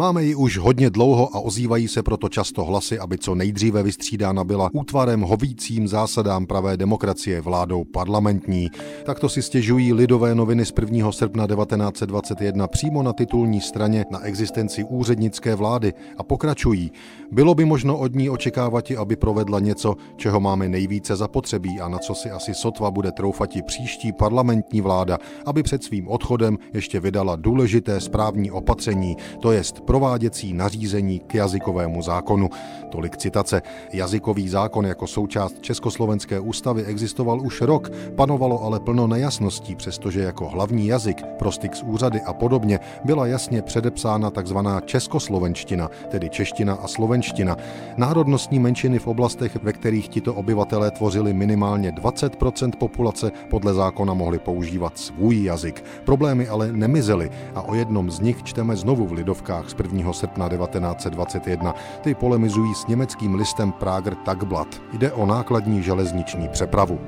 Máme ji už hodně dlouho a ozývají se proto často hlasy, aby co nejdříve vystřídána byla útvarem hovícím zásadám pravé demokracie vládou parlamentní. Takto si stěžují lidové noviny z 1. srpna 1921 přímo na titulní straně na existenci úřednické vlády a pokračují. Bylo by možno od ní očekávat, aby provedla něco, čeho máme nejvíce zapotřebí a na co si asi sotva bude troufati příští parlamentní vláda, aby před svým odchodem ještě vydala důležité správní opatření, to jest prováděcí nařízení k jazykovému zákonu. Tolik citace. Jazykový zákon jako součást Československé ústavy existoval už rok, panovalo ale plno nejasností, přestože jako hlavní jazyk pro s úřady a podobně byla jasně předepsána tzv. českoslovenština, tedy čeština a slovenština. Národnostní menšiny v oblastech, ve kterých tito obyvatelé tvořili minimálně 20% populace, podle zákona mohli používat svůj jazyk. Problémy ale nemizely a o jednom z nich čteme znovu v Lidovkách z 1. srpna 1921. Ty polemizují s německým listem Prager Tagblatt. Jde o nákladní železniční přepravu.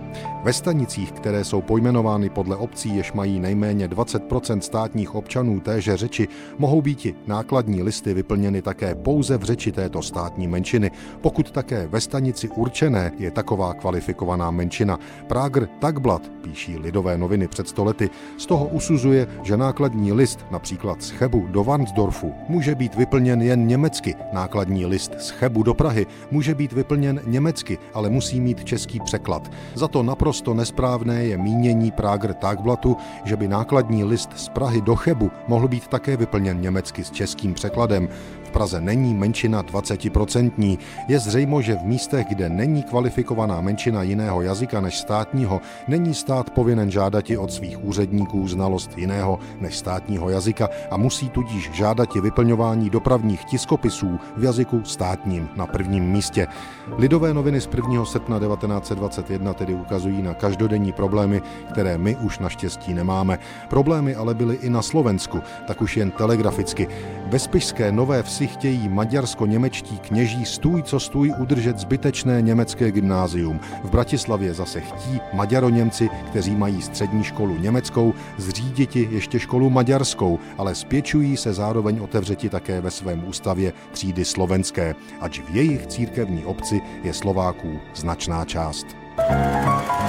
Ve stanicích, které jsou pojmenovány podle obcí, jež mají nejméně 20% státních občanů téže řeči, mohou být nákladní listy vyplněny také pouze v řeči této státní menšiny, pokud také ve stanici určené je taková kvalifikovaná menšina. Prager Tagblatt, píší lidové noviny před stolety, z toho usuzuje, že nákladní list například z Chebu do Varnsdorfu může být vyplněn jen německy. Nákladní list z Chebu do Prahy může být vyplněn německy, ale musí mít český překlad. Za to naprosto nesprávné je mínění Prager Tagblattu, že by nákladní list z Prahy do Chebu mohl být také vyplněn německy s českým překladem. Praze není menšina 20%. Je zřejmo, že v místech, kde není kvalifikovaná menšina jiného jazyka než státního, není stát povinen žádati od svých úředníků znalost jiného než státního jazyka a musí tudíž žádati vyplňování dopravních tiskopisů v jazyku státním na prvním místě. Lidové noviny z 1. srpna 1921 tedy ukazují na každodenní problémy, které my už naštěstí nemáme. Problémy ale byly i na Slovensku, tak už jen telegraficky. Ve Spišské Nové Vsi si chtějí maďarsko-němečtí kněží stůj co stůj udržet zbytečné německé gymnázium. V Bratislavě zase chtí maďaroněmci, kteří mají střední školu německou, zříditi ještě školu maďarskou, ale spěčují se zároveň otevřeti také ve svém ústavě třídy slovenské, ač v jejich církevní obci je Slováků značná část. thank you